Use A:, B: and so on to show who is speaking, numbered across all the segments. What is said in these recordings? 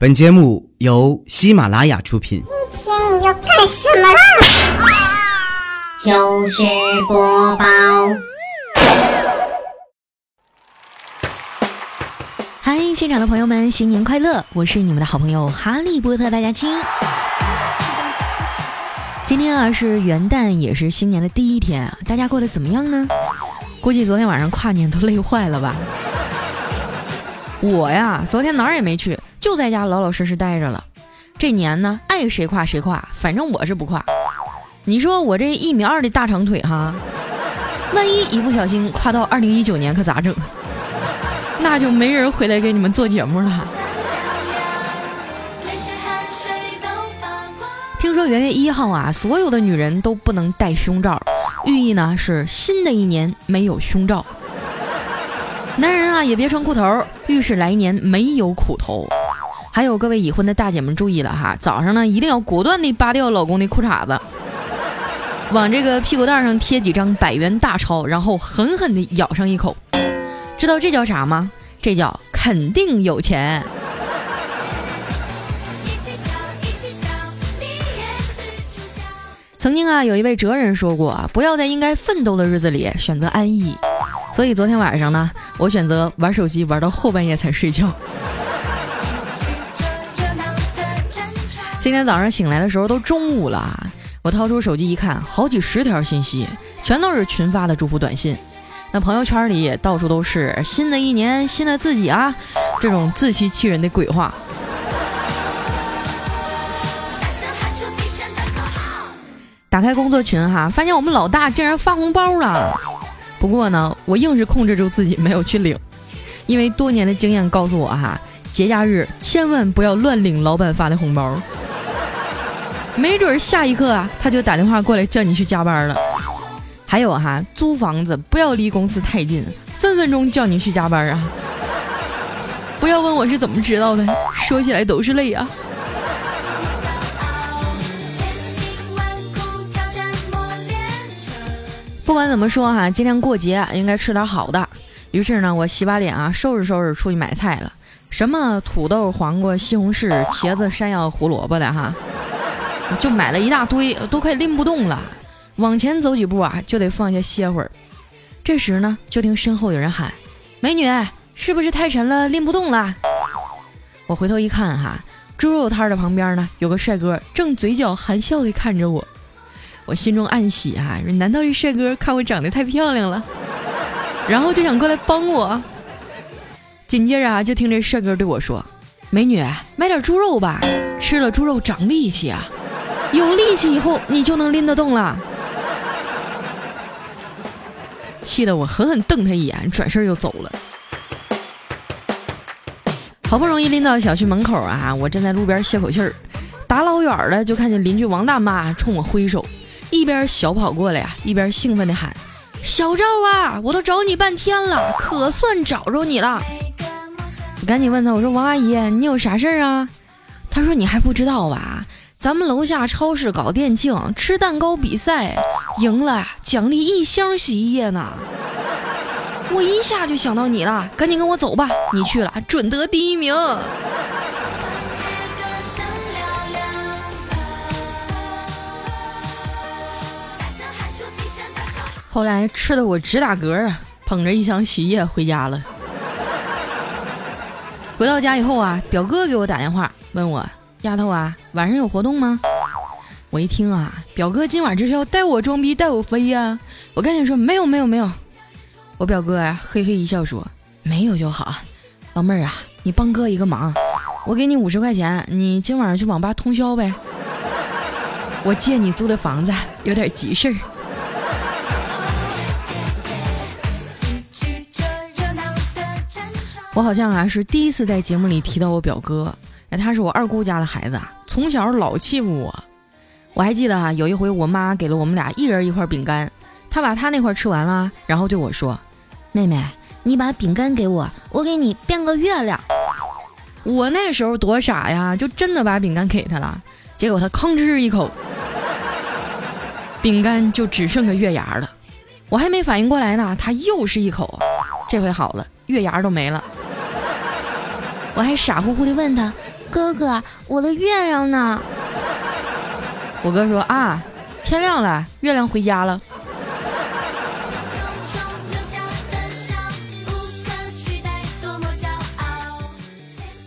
A: 本节目由喜马拉雅出品。
B: 今天你要干什么啦？
C: 就是播报。
D: 嗨，现场的朋友们，新年快乐！我是你们的好朋友哈利波特大家亲。今天啊是元旦，也是新年的第一天啊，大家过得怎么样呢？估计昨天晚上跨年都累坏了吧？我呀，昨天哪儿也没去。就在家老老实实待着了，这年呢，爱谁跨谁跨，反正我是不跨。你说我这一米二的大长腿哈，万一一不小心跨到二零一九年可咋整？那就没人回来给你们做节目了。听说元月一号啊，所有的女人都不能戴胸罩，寓意呢是新的一年没有胸罩。男人啊也别穿裤头，预示来年没有苦头。还有各位已婚的大姐们注意了哈，早上呢一定要果断地扒掉老公的裤衩子，往这个屁股蛋上贴几张百元大钞，然后狠狠地咬上一口。知道这叫啥吗？这叫肯定有钱。曾经啊，有一位哲人说过啊，不要在应该奋斗的日子里选择安逸。所以昨天晚上呢，我选择玩手机玩到后半夜才睡觉。今天早上醒来的时候都中午了，我掏出手机一看，好几十条信息，全都是群发的祝福短信。那朋友圈里也到处都是新的一年新的自己啊，这种自欺欺人的鬼话。打开工作群哈，发现我们老大竟然发红包了。不过呢，我硬是控制住自己没有去领，因为多年的经验告诉我哈，节假日千万不要乱领老板发的红包。没准下一刻啊，他就打电话过来叫你去加班了。还有哈，租房子不要离公司太近，分分钟叫你去加班啊！不要问我是怎么知道的，说起来都是泪啊。不管怎么说哈，今天过节应该吃点好的。于是呢，我洗把脸啊，收拾收拾出去买菜了。什么土豆、黄瓜、西红柿、茄子、山药、胡萝卜的哈。就买了一大堆，都快拎不动了。往前走几步啊，就得放下歇会儿。这时呢，就听身后有人喊：“美女，是不是太沉了，拎不动了？”我回头一看，哈，猪肉摊的旁边呢，有个帅哥正嘴角含笑地看着我。我心中暗喜啊，难道这帅哥看我长得太漂亮了，然后就想过来帮我？紧接着啊，就听这帅哥对我说：“美女，买点猪肉吧，吃了猪肉长力气啊。”有力气以后，你就能拎得动了。气得我狠狠瞪他一眼，转身就走了。好不容易拎到小区门口啊，我站在路边歇口气儿，打老远的就看见邻居王大妈冲我挥手，一边小跑过来呀，一边兴奋地喊：“小赵啊，我都找你半天了，可算找着你了！”我赶紧问他，我说：“王阿姨，你有啥事儿啊？”他说：“你还不知道吧？”咱们楼下超市搞店庆，吃蛋糕比赛，赢了奖励一箱洗衣液呢。我一下就想到你了，赶紧跟我走吧，你去了准得第一名。后来吃的我直打嗝啊，捧着一箱洗衣液回家了。回到家以后啊，表哥给我打电话问我。丫头啊，晚上有活动吗？我一听啊，表哥今晚这是要带我装逼带我飞呀！我赶紧说没有没有没有。我表哥呀，嘿嘿一笑说没有就好。老妹儿啊，你帮哥一个忙，我给你五十块钱，你今晚上去网吧通宵呗。我借你租的房子有点急事儿。我好像啊是第一次在节目里提到我表哥。哎，他是我二姑家的孩子啊，从小老欺负我。我还记得啊，有一回我妈给了我们俩一人一块饼干，他把他那块吃完了，然后对我说：“妹妹，你把饼干给我，我给你变个月亮。”我那时候多傻呀，就真的把饼干给他了。结果他吭哧一口，饼干就只剩个月牙了。我还没反应过来呢，他又是一口，这回好了，月牙都没了。我还傻乎乎的问他。
B: 哥哥，我的月亮呢？
D: 我哥说啊，天亮了，月亮回家了。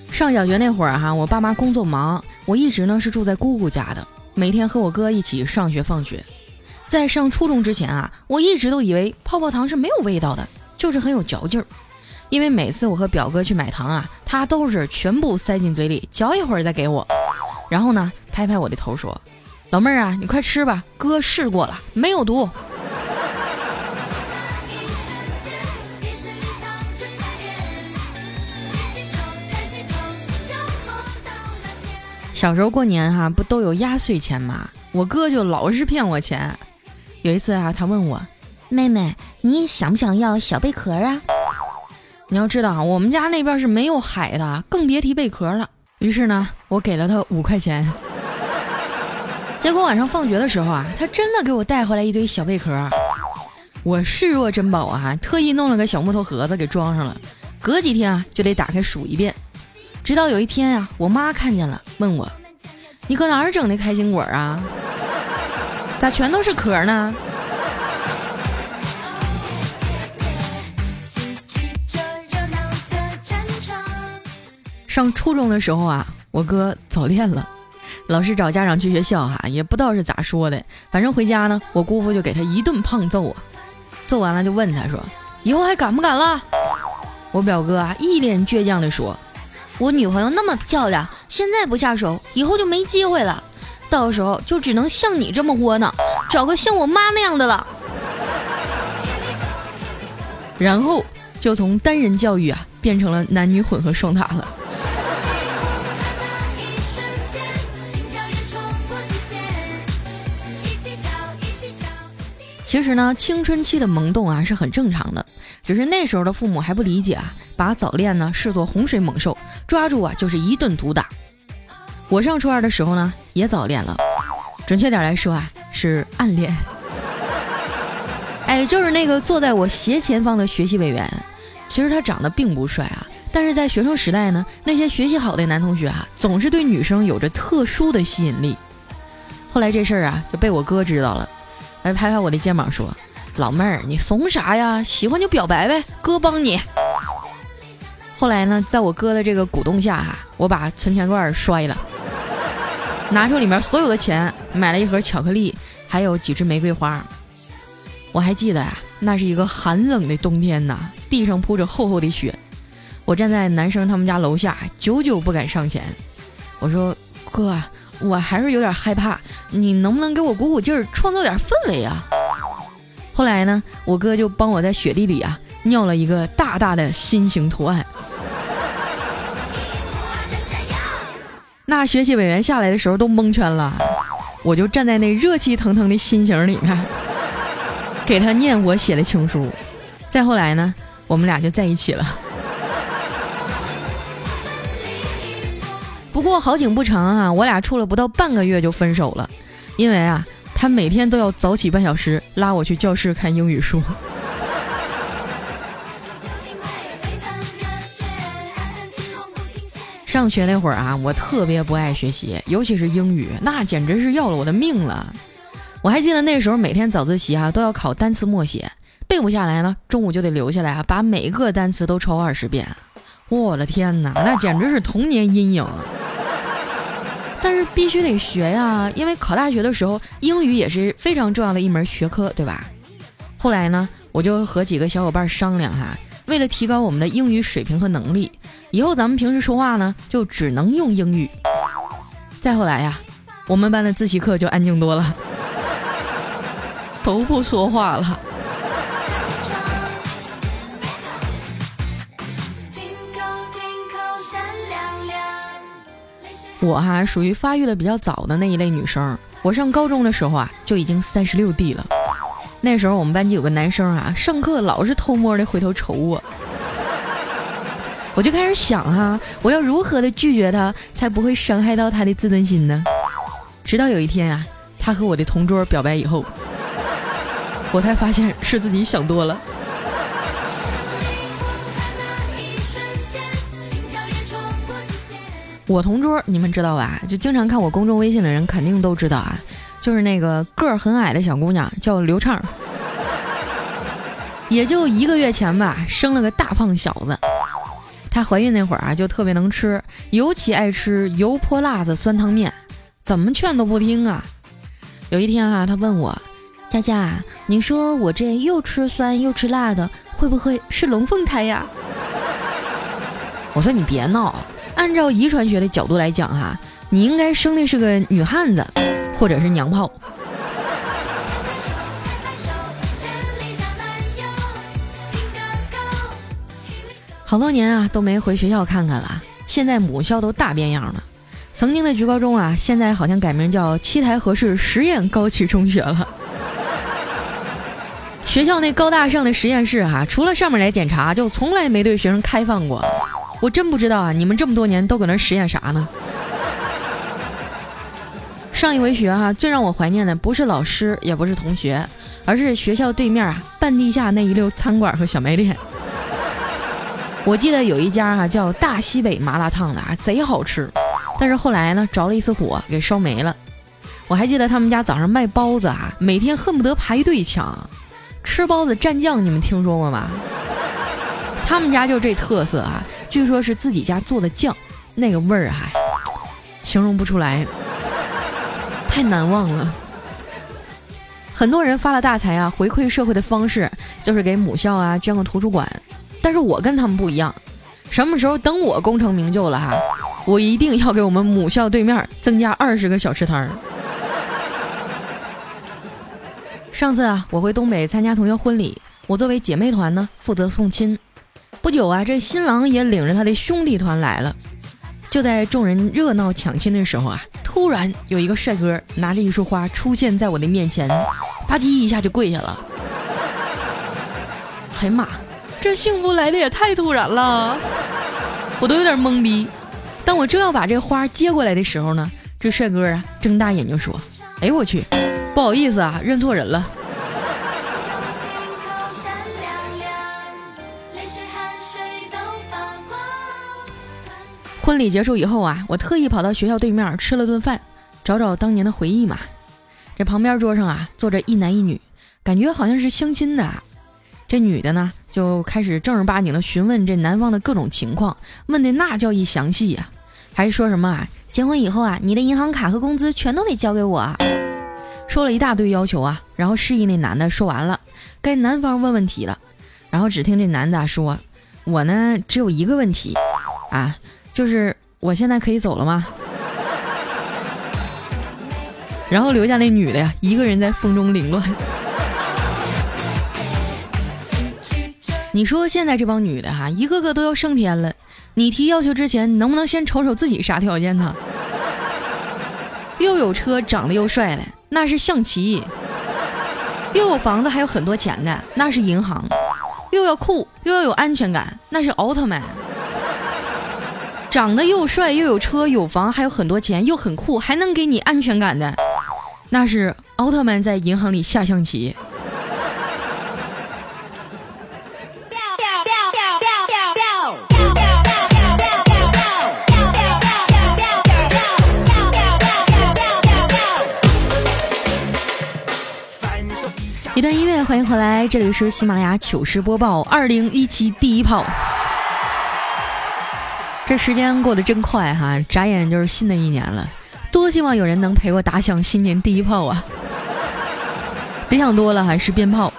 D: 上小学那会儿哈，我爸妈工作忙，我一直呢是住在姑姑家的，每天和我哥一起上学放学。在上初中之前啊，我一直都以为泡泡糖是没有味道的，就是很有嚼劲儿。因为每次我和表哥去买糖啊，他都是全部塞进嘴里，嚼一会儿再给我，然后呢拍拍我的头说：“老妹儿啊，你快吃吧，哥试过了，没有毒。”小时候过年哈，不都有压岁钱吗？我哥就老是骗我钱。有一次啊，他问我：“
B: 妹妹，你想不想要小贝壳啊？”
D: 你要知道啊，我们家那边是没有海的，更别提贝壳了。于是呢，我给了他五块钱。结果晚上放学的时候啊，他真的给我带回来一堆小贝壳。我视若珍宝啊，特意弄了个小木头盒子给装上了。隔几天啊，就得打开数一遍。直到有一天啊，我妈看见了，问我：“你搁哪儿整的开心果啊？咋全都是壳呢？”上初中的时候啊，我哥早恋了，老师找家长去学校哈，也不知道是咋说的，反正回家呢，我姑父就给他一顿胖揍啊，揍完了就问他说：“以后还敢不敢了？”我表哥啊，一脸倔强的说。我女朋友那么漂亮，现在不下手，以后就没机会了。到时候就只能像你这么窝囊，找个像我妈那样的了。然后就从单人教育啊，变成了男女混合双打了。其实呢，青春期的萌动啊是很正常的，只是那时候的父母还不理解啊，把早恋呢视作洪水猛兽，抓住啊就是一顿毒打。我上初二的时候呢也早恋了，准确点来说啊是暗恋。哎，就是那个坐在我斜前方的学习委员，其实他长得并不帅啊，但是在学生时代呢，那些学习好的男同学啊，总是对女生有着特殊的吸引力。后来这事儿啊就被我哥知道了。来拍拍我的肩膀说：“老妹儿，你怂啥呀？喜欢就表白呗，哥帮你。”后来呢，在我哥的这个鼓动下，哈，我把存钱罐摔了，拿出里面所有的钱，买了一盒巧克力，还有几支玫瑰花。我还记得呀，那是一个寒冷的冬天呐，地上铺着厚厚的雪，我站在男生他们家楼下，久久不敢上前。我说：“哥。”我还是有点害怕，你能不能给我鼓鼓劲儿，创造点氛围啊？后来呢，我哥就帮我在雪地里啊尿了一个大大的心形图案。那学习委员下来的时候都蒙圈了，我就站在那热气腾腾的心形里面，给他念我写的情书。再后来呢，我们俩就在一起了。不过好景不长啊，我俩处了不到半个月就分手了，因为啊，他每天都要早起半小时拉我去教室看英语书。上学那会儿啊，我特别不爱学习，尤其是英语，那简直是要了我的命了。我还记得那时候每天早自习啊都要考单词默写，背不下来呢，中午就得留下来啊，把每个单词都抄二十遍。我的天哪，那简直是童年阴影啊。但是必须得学呀，因为考大学的时候英语也是非常重要的一门学科，对吧？后来呢，我就和几个小伙伴商量哈，为了提高我们的英语水平和能力，以后咱们平时说话呢就只能用英语。再后来呀，我们班的自习课就安静多了，都不说话了。我哈属于发育的比较早的那一类女生，我上高中的时候啊就已经三十六 D 了。那时候我们班级有个男生啊，上课老是偷摸的回头瞅我，我就开始想哈，我要如何的拒绝他，才不会伤害到他的自尊心呢？直到有一天啊，他和我的同桌表白以后，我才发现是自己想多了。我同桌你们知道吧？就经常看我公众微信的人肯定都知道啊，就是那个个儿很矮的小姑娘，叫刘畅。也就一个月前吧，生了个大胖小子。她怀孕那会儿啊，就特别能吃，尤其爱吃油泼辣子酸汤面，怎么劝都不听啊。有一天啊，她问我：“佳佳，你说我这又吃酸又吃辣的，会不会是龙凤胎呀？”我说：“你别闹，按照遗传学的角度来讲哈，你应该生的是个女汉子，或者是娘炮。”好多年啊都没回学校看看了，现在母校都大变样了。曾经的局高中啊，现在好像改名叫七台河市实验高级中学了。学校那高大上的实验室哈，除了上面来检查，就从来没对学生开放过。我真不知道啊，你们这么多年都搁那实验啥呢？上一回学哈，最让我怀念的不是老师，也不是同学，而是学校对面啊半地下那一溜餐馆和小卖店。我记得有一家哈叫大西北麻辣烫的啊，贼好吃，但是后来呢着了一次火给烧没了。我还记得他们家早上卖包子啊，每天恨不得排队抢。吃包子蘸酱，你们听说过吗？他们家就这特色啊，据说是自己家做的酱，那个味儿还形容不出来，太难忘了。很多人发了大财啊，回馈社会的方式就是给母校啊捐个图书馆。但是我跟他们不一样，什么时候等我功成名就了哈，我一定要给我们母校对面增加二十个小吃摊儿。上次啊，我回东北参加同学婚礼，我作为姐妹团呢负责送亲。不久啊，这新郎也领着他的兄弟团来了。就在众人热闹抢亲的时候啊，突然有一个帅哥拿着一束花出现在我的面前，吧唧一下就跪下了。哎呀妈！这幸福来的也太突然了，我都有点懵逼。当我正要把这花接过来的时候呢，这帅哥啊睁大眼睛说：“哎呦我去，不好意思啊，认错人了。”婚礼结束以后啊，我特意跑到学校对面吃了顿饭，找找当年的回忆嘛。这旁边桌上啊坐着一男一女，感觉好像是相亲的。这女的呢？就开始正儿八经的询问这男方的各种情况，问的那叫一详细呀，还说什么啊，结婚以后啊，你的银行卡和工资全都得交给我，说了一大堆要求啊，然后示意那男的说完了，该男方问问题了，然后只听这男的说，我呢只有一个问题啊，就是我现在可以走了吗？然后留下那女的呀，一个人在风中凌乱。你说现在这帮女的哈，一个个都要上天了。你提要求之前，能不能先瞅瞅自己啥条件呢？又有车，长得又帅的，那是象棋；又有房子，还有很多钱的，那是银行；又要酷，又要有安全感，那是奥特曼。长得又帅，又有车，有房，还有很多钱，又很酷，还能给你安全感的，那是奥特曼在银行里下象棋。一段音乐，欢迎回来，这里是喜马拉雅糗事播报，二零一七第一炮。这时间过得真快哈，眨眼就是新的一年了。多希望有人能陪我打响新年第一炮啊！别想多了，还是鞭炮。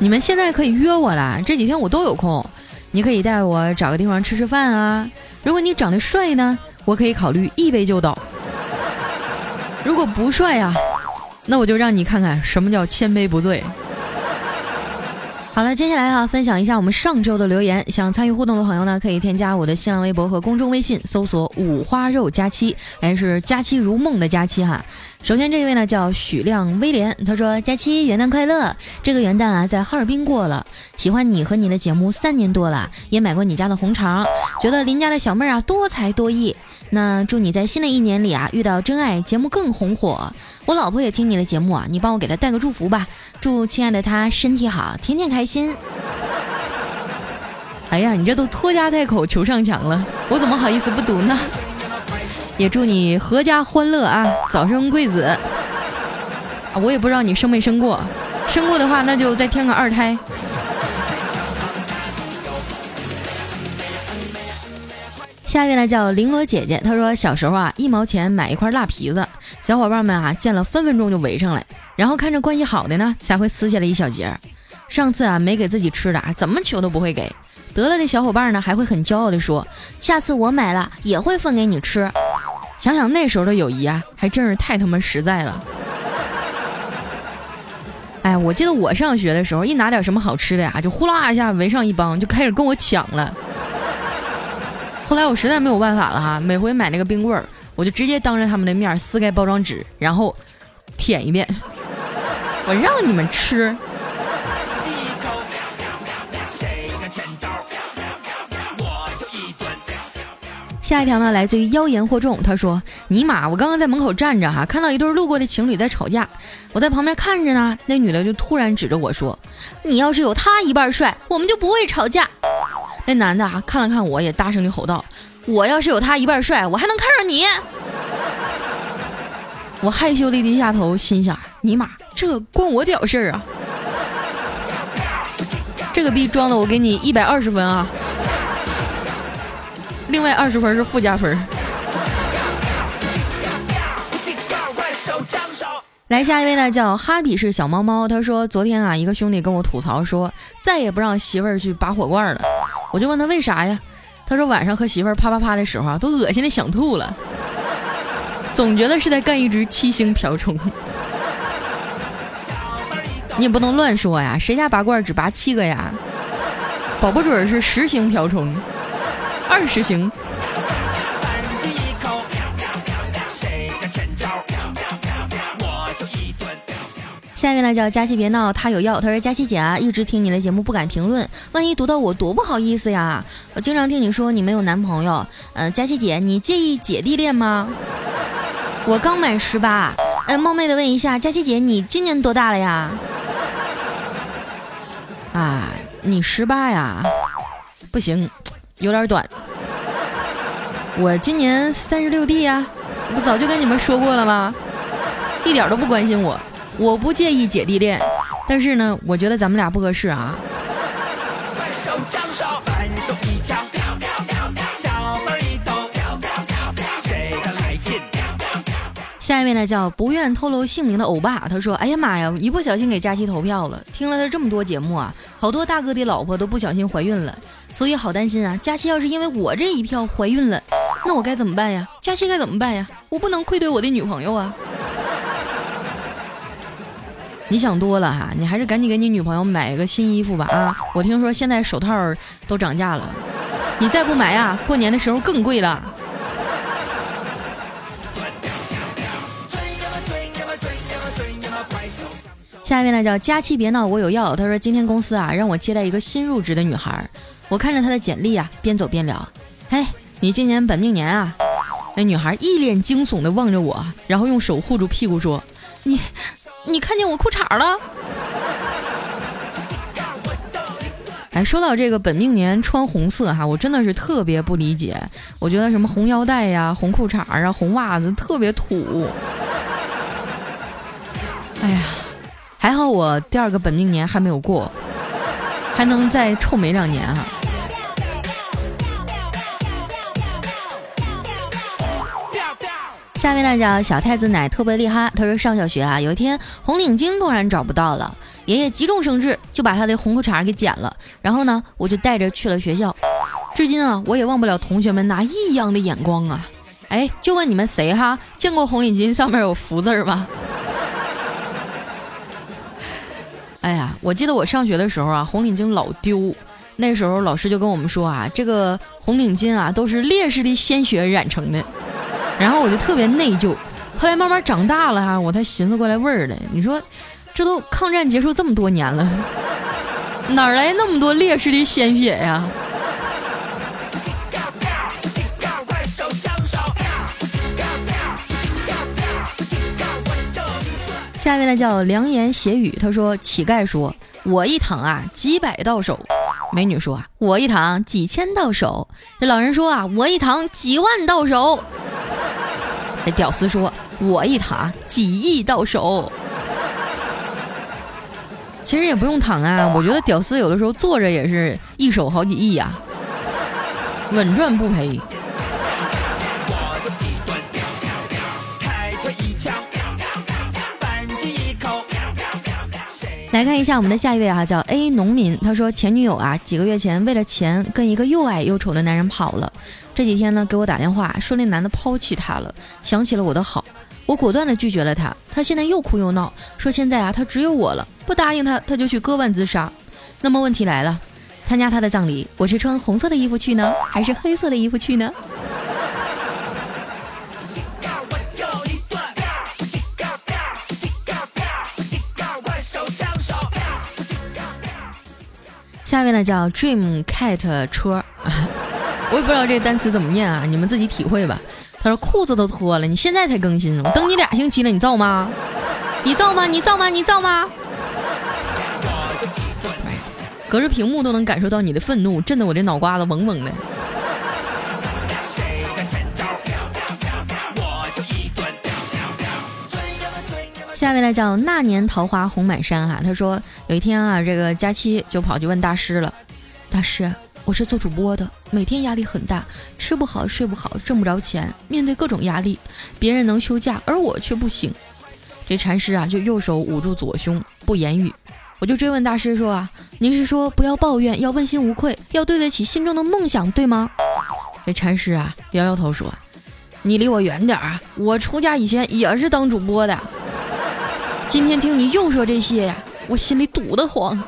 D: 你们现在可以约我啦，这几天我都有空。你可以带我找个地方吃吃饭啊。如果你长得帅呢，我可以考虑一杯就倒。如果不帅呀。那我就让你看看什么叫千杯不醉。好了，接下来哈，分享一下我们上周的留言。想参与互动的朋友呢，可以添加我的新浪微博和公众微信，搜索“五花肉佳期”，还是“佳期如梦”的佳期哈。首先这一位呢叫许亮威廉，他说：“佳期元旦快乐！这个元旦啊，在哈尔滨过了。喜欢你和你的节目三年多了，也买过你家的红肠，觉得邻家的小妹儿啊多才多艺。那祝你在新的一年里啊遇到真爱，节目更红火。我老婆也听你的节目啊，你帮我给她带个祝福吧。祝亲爱的她身体好，天天开心。”哎呀，你这都拖家带口求上墙了，我怎么好意思不读呢？也祝你阖家欢乐啊，早生贵子。啊，我也不知道你生没生过，生过的话那就再添个二胎。下一位呢叫绫罗姐姐，她说小时候啊，一毛钱买一块辣皮子，小伙伴们啊见了分分钟就围上来，然后看着关系好的呢才会撕下来一小截。上次啊没给自己吃的，怎么求都不会给。得了的小伙伴呢还会很骄傲的说，下次我买了也会分给你吃。想想那时候的友谊啊，还真是太他妈实在了。哎，我记得我上学的时候，一拿点什么好吃的呀，就呼啦一下围上一帮，就开始跟我抢了。后来我实在没有办法了哈，每回买那个冰棍儿，我就直接当着他们的面撕开包装纸，然后舔一遍，我让你们吃。下一条呢，来自于妖言惑众，他说：“尼玛，我刚刚在门口站着哈，看到一对路过的情侣在吵架，我在旁边看着呢，那女的就突然指着我说：‘你要是有他一半帅，我们就不会吵架。’”那男的啊看了看我，也大声的吼道：“我要是有他一半帅，我还能看上你？”我害羞的低下头，心想：“尼玛，这关我屌事儿啊！这个逼装的，我给你一百二十分啊！另外二十分是附加分。”来下一位呢，叫哈比是小猫猫，他说：“昨天啊，一个兄弟跟我吐槽说，再也不让媳妇儿去拔火罐了。”我就问他为啥呀？他说晚上和媳妇儿啪啪啪的时候，都恶心的想吐了，总觉得是在干一只七星瓢虫。你也不能乱说呀，谁家拔罐只拔七个呀？保不准是十星瓢虫，二十星。下面呢叫佳琪别闹，他有药。他说佳琪姐啊，一直听你的节目不敢评论，万一读到我多不好意思呀。我经常听你说你没有男朋友，嗯，佳琪姐你介意姐弟恋吗？我刚满十八，嗯，冒昧的问一下，佳琪姐你今年多大了呀？啊，你十八呀？不行，有点短。我今年三十六 D 呀，不早就跟你们说过了吗？一点都不关心我。我不介意姐弟恋，但是呢，我觉得咱们俩不合适啊。下一位呢叫不愿透露姓名的欧巴，他说：“哎呀妈呀，一不小心给佳期投票了。听了他这么多节目啊，好多大哥的老婆都不小心怀孕了，所以好担心啊。佳期要是因为我这一票怀孕了，那我该怎么办呀？佳期该怎么办呀？我不能愧对我的女朋友啊。”你想多了哈，你还是赶紧给你女朋友买一个新衣服吧啊！我听说现在手套都涨价了，你再不买呀，过年的时候更贵了。下面呢叫佳期别闹，我有药。他说今天公司啊让我接待一个新入职的女孩，我看着她的简历啊，边走边聊。嘿，你今年本命年啊？那女孩一脸惊悚的望着我，然后用手护住屁股说：“你。”你看见我裤衩了？哎，说到这个本命年穿红色哈，我真的是特别不理解。我觉得什么红腰带呀、红裤衩啊、红袜子特别土。哎呀，还好我第二个本命年还没有过，还能再臭美两年啊。下面呢叫小太子奶特别厉害。他说上小学啊，有一天红领巾突然找不到了，爷爷急中生智就把他的红裤衩给剪了。然后呢，我就带着去了学校。至今啊，我也忘不了同学们那异样的眼光啊！哎，就问你们谁哈见过红领巾上面有福字吗？哎呀，我记得我上学的时候啊，红领巾老丢。那时候老师就跟我们说啊，这个红领巾啊都是烈士的鲜血染成的。然后我就特别内疚，后来慢慢长大了哈，我才寻思过来味儿来。你说，这都抗战结束这么多年了，哪来那么多烈士的鲜血呀？下面呢叫良言邪语，他说乞丐说：“我一躺啊，几百到手。”美女说啊，我一躺几千到手。这老人说啊，我一躺几万到手。这屌丝说，我一躺几亿到手。其实也不用躺啊，我觉得屌丝有的时候坐着也是一手好几亿呀，稳赚不赔。来看一下我们的下一位啊，叫 A 农民。他说前女友啊，几个月前为了钱跟一个又矮又丑的男人跑了。这几天呢，给我打电话说那男的抛弃她了，想起了我的好，我果断的拒绝了他。他现在又哭又闹，说现在啊，他只有我了，不答应他，他就去割腕自杀。那么问题来了，参加他的葬礼，我是穿红色的衣服去呢，还是黑色的衣服去呢？下面呢叫 Dream Cat 车，我也不知道这个单词怎么念啊，你们自己体会吧。他说裤子都脱了，你现在才更新，等你俩星期了，你造吗？你造吗？你造吗？你造吗？隔着屏幕都能感受到你的愤怒，震得我这脑瓜子嗡嗡的。下面呢叫那年桃花红满山哈，他说有一天啊，这个佳期就跑去问大师了，大师，我是做主播的，每天压力很大，吃不好睡不好，挣不着钱，面对各种压力，别人能休假，而我却不行。这禅师啊，就右手捂住左胸，不言语。我就追问大师说啊，您是说不要抱怨，要问心无愧，要对得起心中的梦想，对吗？这禅师啊，摇摇头说，你离我远点儿啊，我出家以前也是当主播的。今天听你又说这些呀，我心里堵得慌。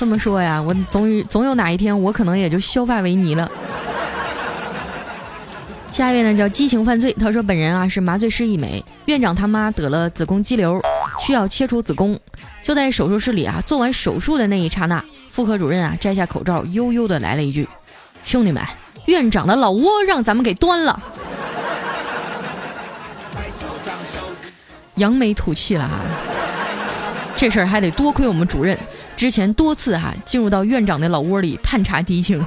D: 这么说呀，我总总有哪一天，我可能也就削发为尼了。下一位呢叫激情犯罪，他说本人啊是麻醉师一枚，院长他妈得了子宫肌瘤，需要切除子宫，就在手术室里啊做完手术的那一刹那，妇科主任啊摘下口罩，悠悠的来了一句：“兄弟们，院长的老窝让咱们给端了。”扬眉吐气了啊，这事儿还得多亏我们主任之前多次哈进入到院长的老窝里探查敌情。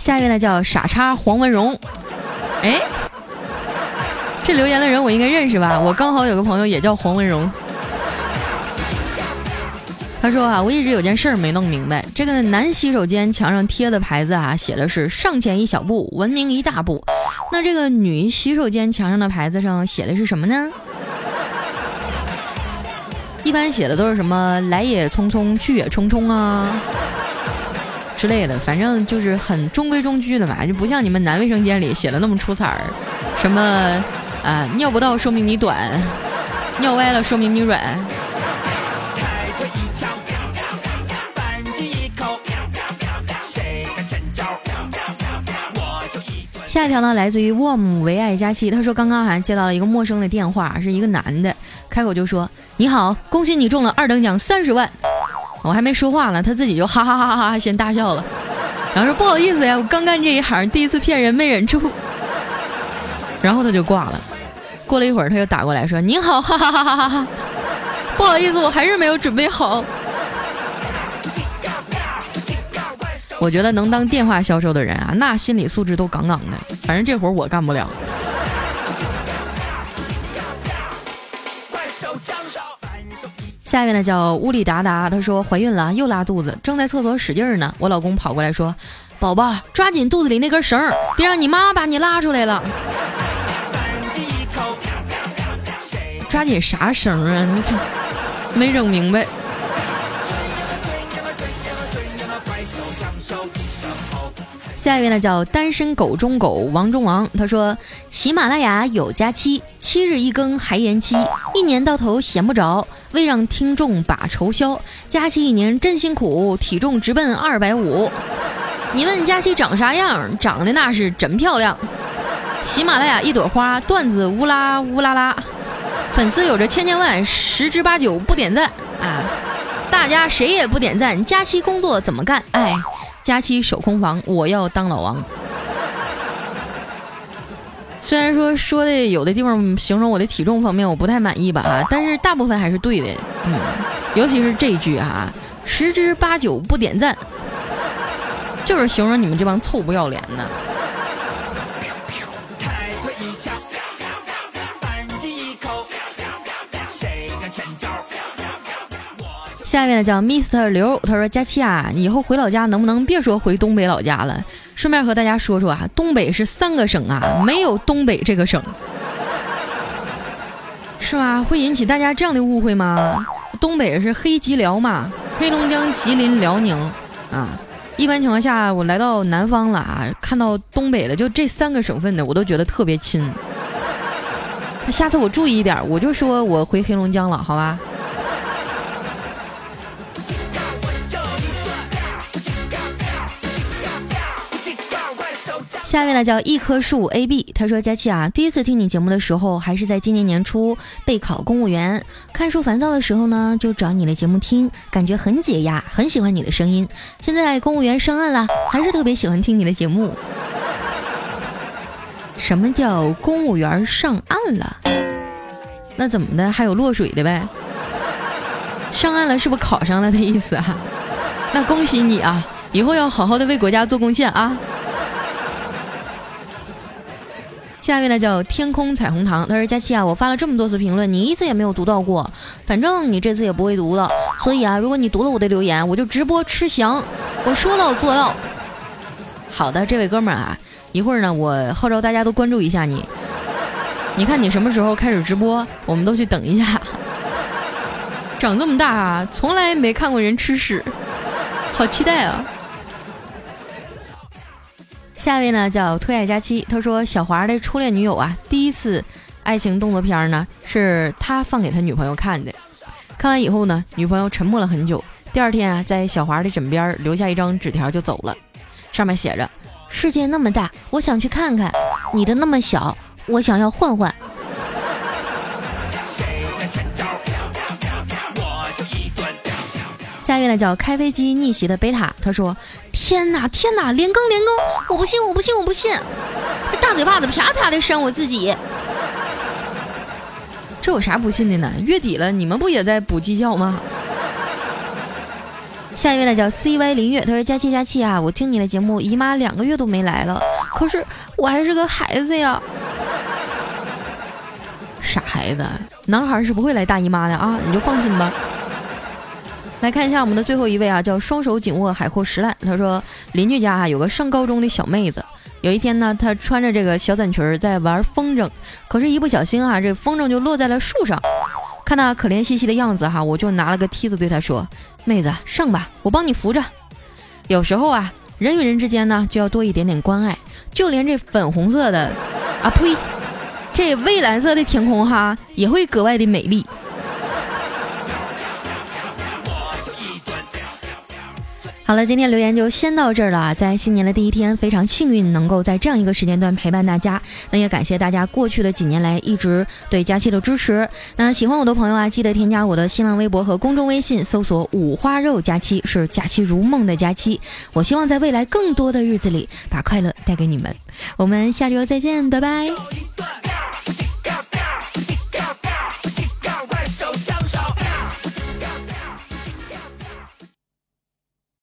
D: 下一位呢叫傻叉黄文荣，哎，这留言的人我应该认识吧？我刚好有个朋友也叫黄文荣。他说啊，我一直有件事儿没弄明白，这个男洗手间墙上贴的牌子啊，写的是上前一小步，文明一大步。那这个女洗手间墙上的牌子上写的是什么呢？一般写的都是什么来也匆匆，去也匆匆啊之类的，反正就是很中规中矩的嘛，就不像你们男卫生间里写的那么出彩儿。什么啊，尿不到说明你短，尿歪了说明你软。下一条呢，来自于 warm 唯爱佳期，他说刚刚好像接到了一个陌生的电话，是一个男的，开口就说：“你好，恭喜你中了二等奖三十万。”我还没说话呢，他自己就哈哈哈哈哈先大笑了，然后说：“不好意思呀，我刚干这一行，第一次骗人没忍住。”然后他就挂了。过了一会儿，他又打过来说：“您好，哈哈哈哈哈哈，不好意思，我还是没有准备好。”我觉得能当电话销售的人啊，那心理素质都杠杠的。反正这活我干不了。下一位呢叫乌里达达，她说怀孕了，又拉肚子，正在厕所使劲呢。我老公跑过来说：“宝宝，抓紧肚子里那根绳，别让你妈把你拉出来了。”抓紧啥绳啊？你没整明白。下一位呢叫单身狗中狗王中王，他说喜马拉雅有假期，七日一更还延期，一年到头闲不着，为让听众把愁消，假期一年真辛苦，体重直奔二百五。你问佳期长啥样？长得那是真漂亮。喜马拉雅一朵花，段子乌拉乌拉拉，粉丝有着千千万，十之八九不点赞啊！大家谁也不点赞，佳期工作怎么干？哎。佳期守空房，我要当老王。虽然说说的有的地方形容我的体重方面我不太满意吧，但是大部分还是对的，嗯，尤其是这一句啊，十之八九不点赞，就是形容你们这帮臭不要脸的。下面呢叫 Mr 刘，他说佳期啊，以后回老家能不能别说回东北老家了？顺便和大家说说啊，东北是三个省啊，没有东北这个省，是吧？会引起大家这样的误会吗？东北是黑吉辽嘛，黑龙江、吉林、辽宁啊。一般情况下，我来到南方了啊，看到东北的就这三个省份的，我都觉得特别亲。那下次我注意一点，我就说我回黑龙江了，好吧？下面呢叫一棵树 A B，他说佳琪啊，第一次听你节目的时候还是在今年年初备考公务员，看书烦躁的时候呢，就找你的节目听，感觉很解压，很喜欢你的声音。现在公务员上岸了，还是特别喜欢听你的节目。什么叫公务员上岸了？那怎么的？还有落水的呗？上岸了是不是考上了的意思啊？那恭喜你啊，以后要好好的为国家做贡献啊！下面呢叫天空彩虹糖，他说佳期啊，我发了这么多次评论，你一次也没有读到过，反正你这次也不会读了，所以啊，如果你读了我的留言，我就直播吃翔，我说到做到。好的，这位哥们儿啊，一会儿呢，我号召大家都关注一下你，你看你什么时候开始直播，我们都去等一下。长这么大啊，从来没看过人吃屎，好期待啊！下一位呢叫推爱佳期，他说小华的初恋女友啊，第一次爱情动作片呢是他放给他女朋友看的，看完以后呢，女朋友沉默了很久，第二天啊，在小华的枕边留下一张纸条就走了，上面写着：世界那么大，我想去看看；你的那么小，我想要换换。下一位呢叫开飞机逆袭的贝塔，他说：“天哪天哪，连更连更，我不信我不信我不信，这大嘴巴子啪啪的扇我自己，这有啥不信的呢？月底了，你们不也在补绩效吗？”下一位呢叫 CY 林月，他说：“佳期佳期啊，我听你的节目，姨妈两个月都没来了，可是我还是个孩子呀，傻孩子，男孩是不会来大姨妈的啊，你就放心吧。”来看一下我们的最后一位啊，叫双手紧握海阔石烂。他说邻居家啊有个上高中的小妹子，有一天呢，她穿着这个小短裙在玩风筝，可是，一不小心啊，这风筝就落在了树上。看她可怜兮兮的样子哈，我就拿了个梯子对她说：“妹子上吧，我帮你扶着。”有时候啊，人与人之间呢就要多一点点关爱，就连这粉红色的啊呸，这蔚蓝色的天空哈也会格外的美丽。好了，今天留言就先到这儿了。在新年的第一天，非常幸运能够在这样一个时间段陪伴大家。那也感谢大家过去的几年来一直对佳期的支持。那喜欢我的朋友啊，记得添加我的新浪微博和公众微信，搜索“五花肉佳期”，是假期如梦的佳期。我希望在未来更多的日子里，把快乐带给你们。我们下周再见，拜拜。